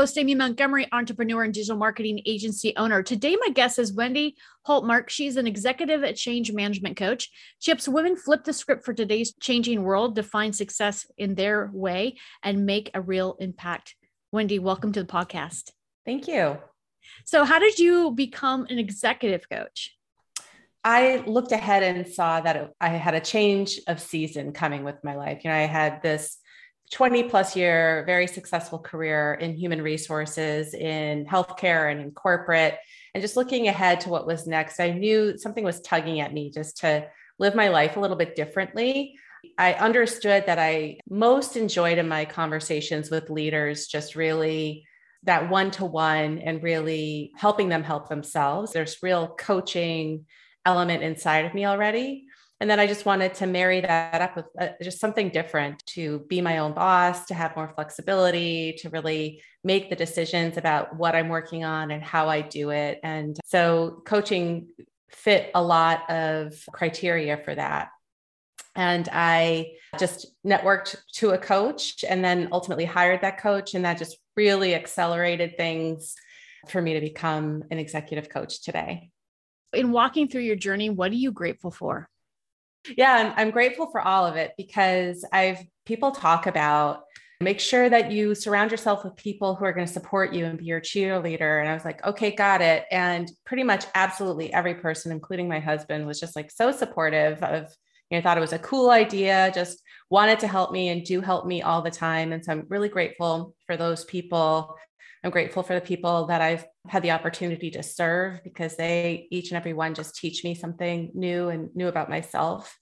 Host, Amy Montgomery, entrepreneur and digital marketing agency owner. Today, my guest is Wendy Holtmark. She's an executive at change management coach. She helps women flip the script for today's changing world, define success in their way, and make a real impact. Wendy, welcome to the podcast. Thank you. So, how did you become an executive coach? I looked ahead and saw that I had a change of season coming with my life. You know, I had this 20 plus year, very successful career in human resources, in healthcare, and in corporate. And just looking ahead to what was next, I knew something was tugging at me just to live my life a little bit differently. I understood that I most enjoyed in my conversations with leaders just really that one to one and really helping them help themselves. There's real coaching element inside of me already. And then I just wanted to marry that up with uh, just something different to be my own boss, to have more flexibility, to really make the decisions about what I'm working on and how I do it. And so coaching fit a lot of criteria for that. And I just networked to a coach and then ultimately hired that coach. And that just really accelerated things for me to become an executive coach today. In walking through your journey, what are you grateful for? Yeah, I'm, I'm grateful for all of it because I've people talk about make sure that you surround yourself with people who are going to support you and be your cheerleader. And I was like, okay, got it. And pretty much absolutely every person, including my husband, was just like so supportive of, you know, thought it was a cool idea, just wanted to help me and do help me all the time. And so I'm really grateful for those people. I'm grateful for the people that I've had the opportunity to serve because they each and every one just teach me something new and new about myself.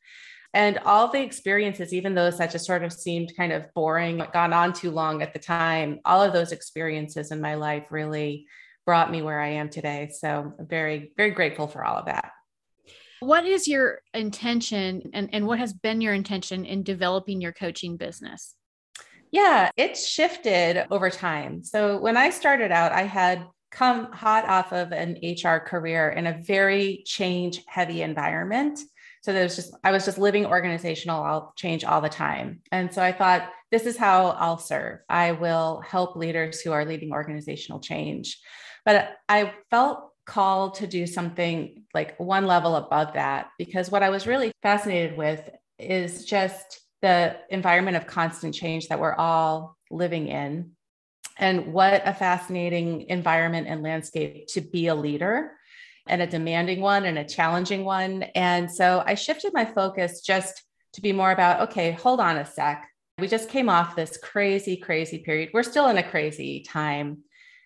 And all the experiences, even those that just sort of seemed kind of boring, gone on too long at the time, all of those experiences in my life really brought me where I am today. So I'm very, very grateful for all of that. What is your intention and, and what has been your intention in developing your coaching business? Yeah, it's shifted over time. So when I started out, I had come hot off of an HR career in a very change heavy environment. So there's just, I was just living organizational change all the time. And so I thought, this is how I'll serve. I will help leaders who are leading organizational change. But I felt called to do something like one level above that because what I was really fascinated with is just the environment of constant change that we're all living in. And what a fascinating environment and landscape to be a leader and a demanding one and a challenging one. And so I shifted my focus just to be more about okay, hold on a sec. We just came off this crazy, crazy period. We're still in a crazy time.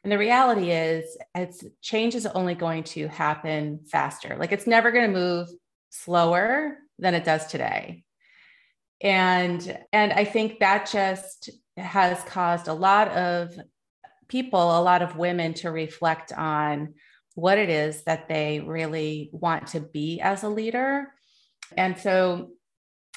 And the reality is, it's change is only going to happen faster. Like it's never going to move slower than it does today and and i think that just has caused a lot of people a lot of women to reflect on what it is that they really want to be as a leader. And so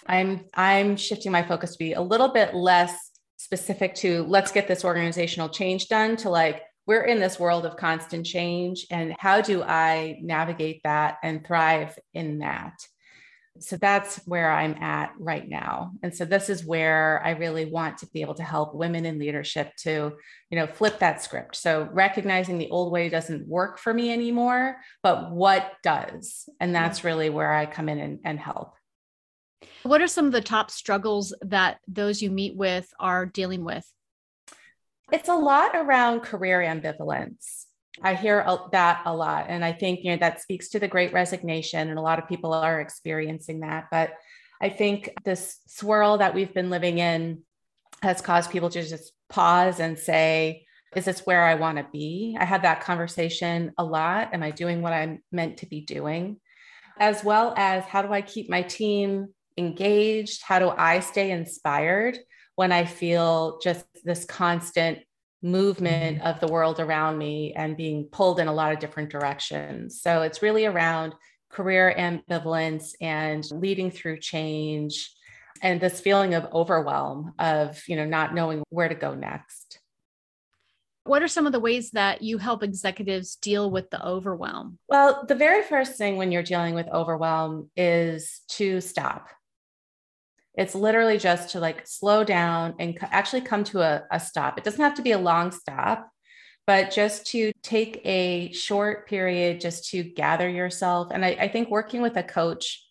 i'm i'm shifting my focus to be a little bit less specific to let's get this organizational change done to like we're in this world of constant change and how do i navigate that and thrive in that so that's where I'm at right now. And so this is where I really want to be able to help women in leadership to, you know, flip that script. So recognizing the old way doesn't work for me anymore, but what does? And that's really where I come in and, and help. What are some of the top struggles that those you meet with are dealing with? It's a lot around career ambivalence. I hear that a lot. And I think, you know, that speaks to the great resignation. And a lot of people are experiencing that. But I think this swirl that we've been living in has caused people to just pause and say, is this where I want to be? I had that conversation a lot. Am I doing what I'm meant to be doing? As well as how do I keep my team engaged? How do I stay inspired when I feel just this constant movement mm-hmm. of the world around me and being pulled in a lot of different directions. So it's really around career ambivalence and leading through change and this feeling of overwhelm of, you know, not knowing where to go next. What are some of the ways that you help executives deal with the overwhelm? Well, the very first thing when you're dealing with overwhelm is to stop. It's literally just to like slow down and actually come to a, a stop. It doesn't have to be a long stop, but just to take a short period just to gather yourself. And I, I think working with a coach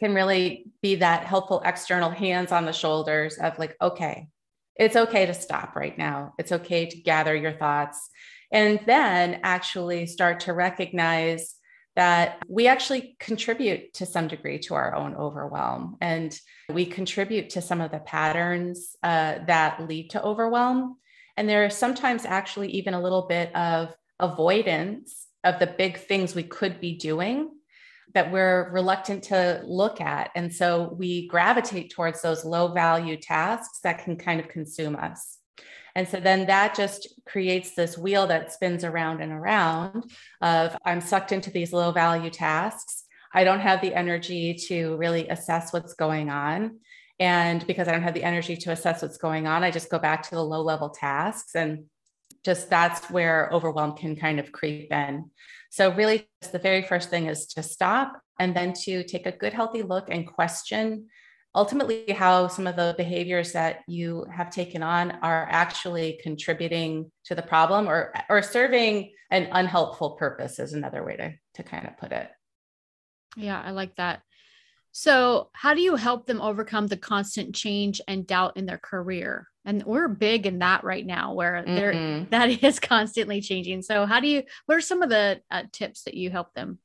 can really be that helpful external hands on the shoulders of like, okay, it's okay to stop right now. It's okay to gather your thoughts. And then actually start to recognize that we actually contribute to some degree to our own overwhelm. And we contribute to some of the patterns uh, that lead to overwhelm. And there is sometimes actually even a little bit of avoidance of the big things we could be doing that we're reluctant to look at. And so we gravitate towards those low value tasks that can kind of consume us. And so then that just creates this wheel that spins around and around of I'm sucked into these low value tasks. I don't have the energy to really assess what's going on. And because I don't have the energy to assess what's going on, I just go back to the low level tasks. And just that's where overwhelm can kind of creep in. So, really, the very first thing is to stop and then to take a good, healthy look and question ultimately how some of the behaviors that you have taken on are actually contributing to the problem or, or serving an unhelpful purpose, is another way to, to kind of put it. Yeah, I like that. So, how do you help them overcome the constant change and doubt in their career? And we're big in that right now, where mm-hmm. that is constantly changing. So, how do you? What are some of the uh, tips that you help them?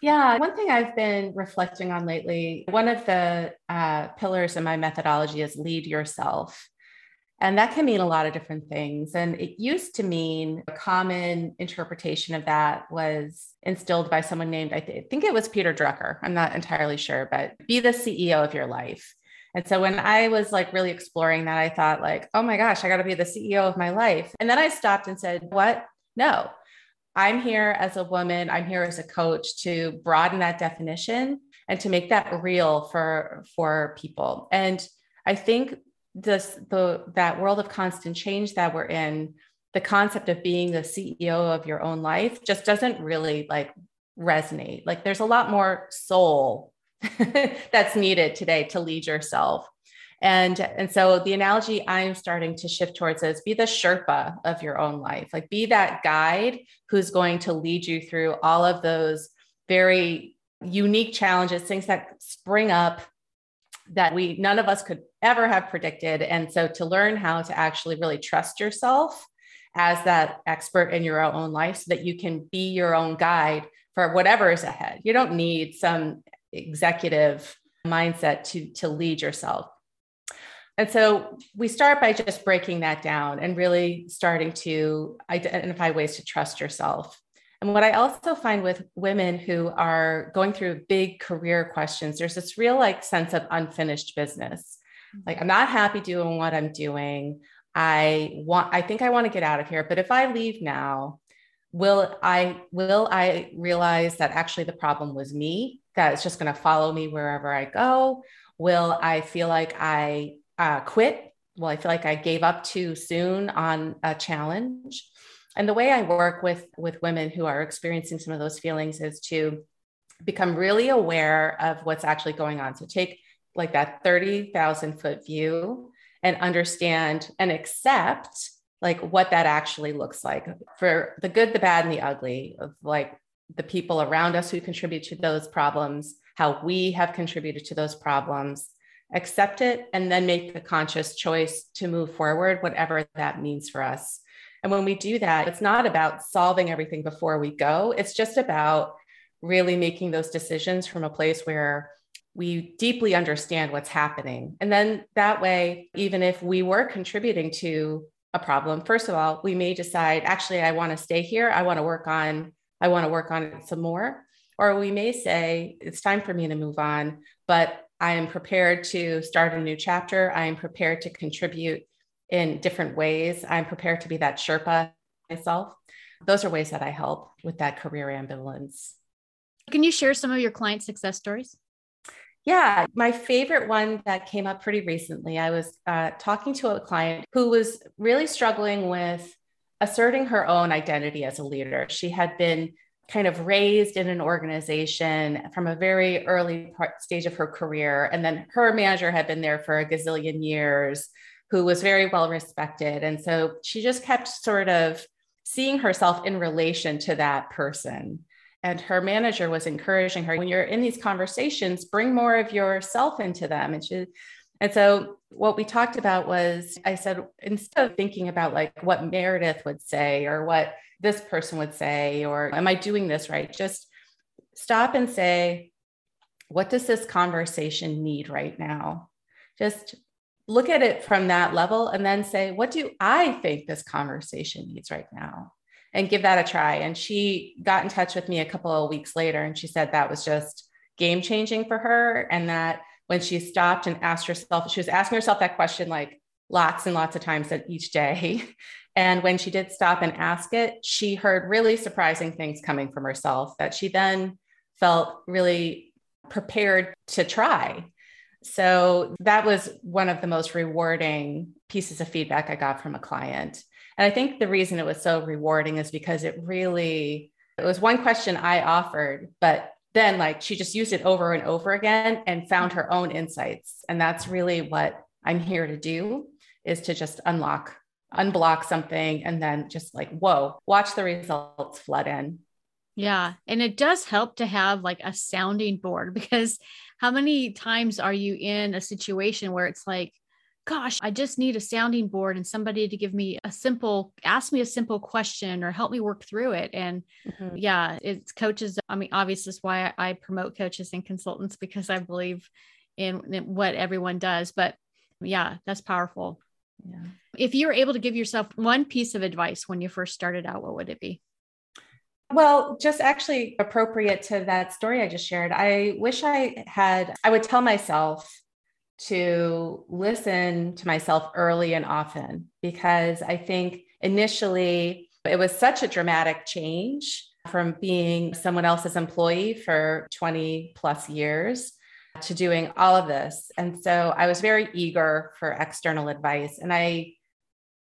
Yeah, one thing I've been reflecting on lately, one of the uh, pillars in my methodology is lead yourself. And that can mean a lot of different things. And it used to mean a common interpretation of that was instilled by someone named, I, th- I think it was Peter Drucker. I'm not entirely sure, but be the CEO of your life. And so when I was like really exploring that, I thought like, oh my gosh, I got to be the CEO of my life. And then I stopped and said, what? No, I'm here as a woman, I'm here as a coach to broaden that definition and to make that real for for people. And I think this the that world of constant change that we're in the concept of being the ceo of your own life just doesn't really like resonate like there's a lot more soul that's needed today to lead yourself and and so the analogy i'm starting to shift towards is be the sherpa of your own life like be that guide who's going to lead you through all of those very unique challenges things that spring up that we none of us could ever have predicted. And so to learn how to actually really trust yourself as that expert in your own life so that you can be your own guide for whatever is ahead. You don't need some executive mindset to, to lead yourself. And so we start by just breaking that down and really starting to identify ways to trust yourself. And what I also find with women who are going through big career questions, there's this real like sense of unfinished business. Mm-hmm. Like I'm not happy doing what I'm doing. I want I think I want to get out of here, but if I leave now, will I will I realize that actually the problem was me that it's just going to follow me wherever I go? Will I feel like I uh, quit? Well, I feel like I gave up too soon on a challenge? and the way i work with with women who are experiencing some of those feelings is to become really aware of what's actually going on so take like that 30,000 foot view and understand and accept like what that actually looks like for the good the bad and the ugly of like the people around us who contribute to those problems how we have contributed to those problems accept it and then make a conscious choice to move forward whatever that means for us and when we do that, it's not about solving everything before we go, it's just about really making those decisions from a place where we deeply understand what's happening. And then that way, even if we were contributing to a problem, first of all, we may decide, actually, I want to stay here. I want to work on, I want to work on it some more. Or we may say, it's time for me to move on, but I am prepared to start a new chapter. I am prepared to contribute in different ways. I'm prepared to be that Sherpa myself. Those are ways that I help with that career ambivalence. Can you share some of your client success stories? Yeah, my favorite one that came up pretty recently. I was uh, talking to a client who was really struggling with asserting her own identity as a leader. She had been kind of raised in an organization from a very early part, stage of her career. And then her manager had been there for a gazillion years, who was very well respected. And so she just kept sort of seeing herself in relation to that person. And her manager was encouraging her when you're in these conversations, bring more of yourself into them. And she, and so what we talked about was I said, instead of thinking about like what Meredith would say or what this person would say, or am I doing this right? Just stop and say, what does this conversation need right now? Just look at it from that level and then say, what do I think this conversation needs right now? And give that a try. And she got in touch with me a couple of weeks later and she said that was just game changing for her. And that when she stopped and asked herself, she was asking herself that question like lots and lots of times each day. And when she did stop and ask it, she heard really surprising things coming from herself that she then felt really prepared to try. So that was one of the most rewarding pieces of feedback I got from a client. And I think the reason it was so rewarding is because it really it was one question I offered, but then like she just used it over and over again and found her own insights. And that's really what I'm here to do is to just unlock unblock something and then just like whoa watch the results flood in. Yeah and it does help to have like a sounding board because how many times are you in a situation where it's like gosh i just need a sounding board and somebody to give me a simple ask me a simple question or help me work through it. And mm-hmm. yeah it's coaches i mean obviously is why i promote coaches and consultants because i believe in, in what everyone does but yeah that's powerful yeah. If you were able to give yourself one piece of advice when you first started out, what would it be? Well, just actually appropriate to that story I just shared. I wish I had, I would tell myself to listen to myself early and often because I think initially it was such a dramatic change from being someone else's employee for 20 plus years to doing all of this. And so I was very eager for external advice and I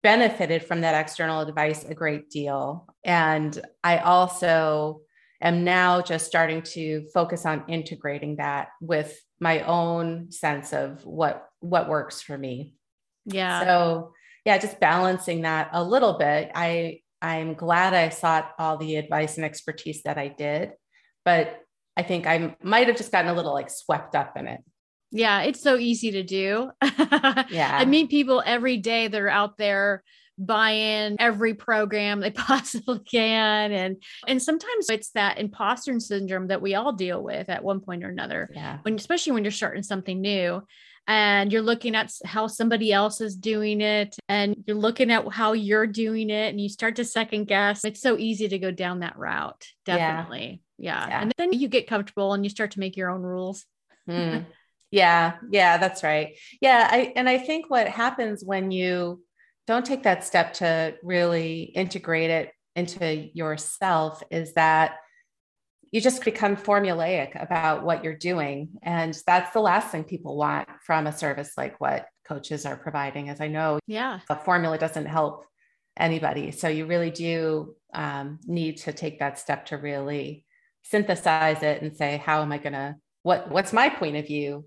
benefited from that external advice a great deal. And I also am now just starting to focus on integrating that with my own sense of what what works for me. Yeah. So yeah, just balancing that a little bit. I I'm glad I sought all the advice and expertise that I did, but I think I might have just gotten a little like swept up in it. Yeah, it's so easy to do. yeah. I meet people every day that are out there buying every program they possibly can and and sometimes it's that imposter syndrome that we all deal with at one point or another yeah when especially when you're starting something new and you're looking at how somebody else is doing it and you're looking at how you're doing it and you start to second guess it's so easy to go down that route definitely yeah, yeah. and then you get comfortable and you start to make your own rules. Mm. yeah. Yeah that's right. Yeah i and i think what happens when you don't take that step to really integrate it into yourself is that you just become formulaic about what you're doing. And that's the last thing people want from a service like what coaches are providing as i know yeah. a formula doesn't help anybody. So you really do um, need to take that step to really synthesize it and say how am i going to what what's my point of view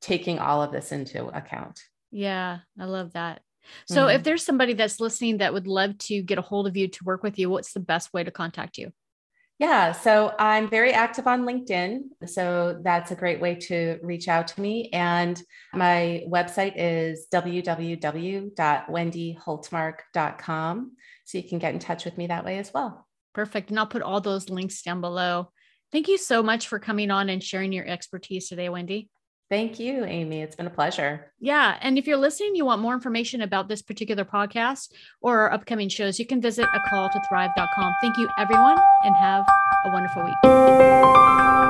taking all of this into account yeah i love that so mm-hmm. if there's somebody that's listening that would love to get a hold of you to work with you what's the best way to contact you yeah, so I'm very active on LinkedIn. So that's a great way to reach out to me. And my website is www.wendyholtmark.com. So you can get in touch with me that way as well. Perfect. And I'll put all those links down below. Thank you so much for coming on and sharing your expertise today, Wendy. Thank you, Amy. It's been a pleasure. Yeah. And if you're listening, you want more information about this particular podcast or our upcoming shows, you can visit a call to thrive.com. Thank you, everyone, and have a wonderful week.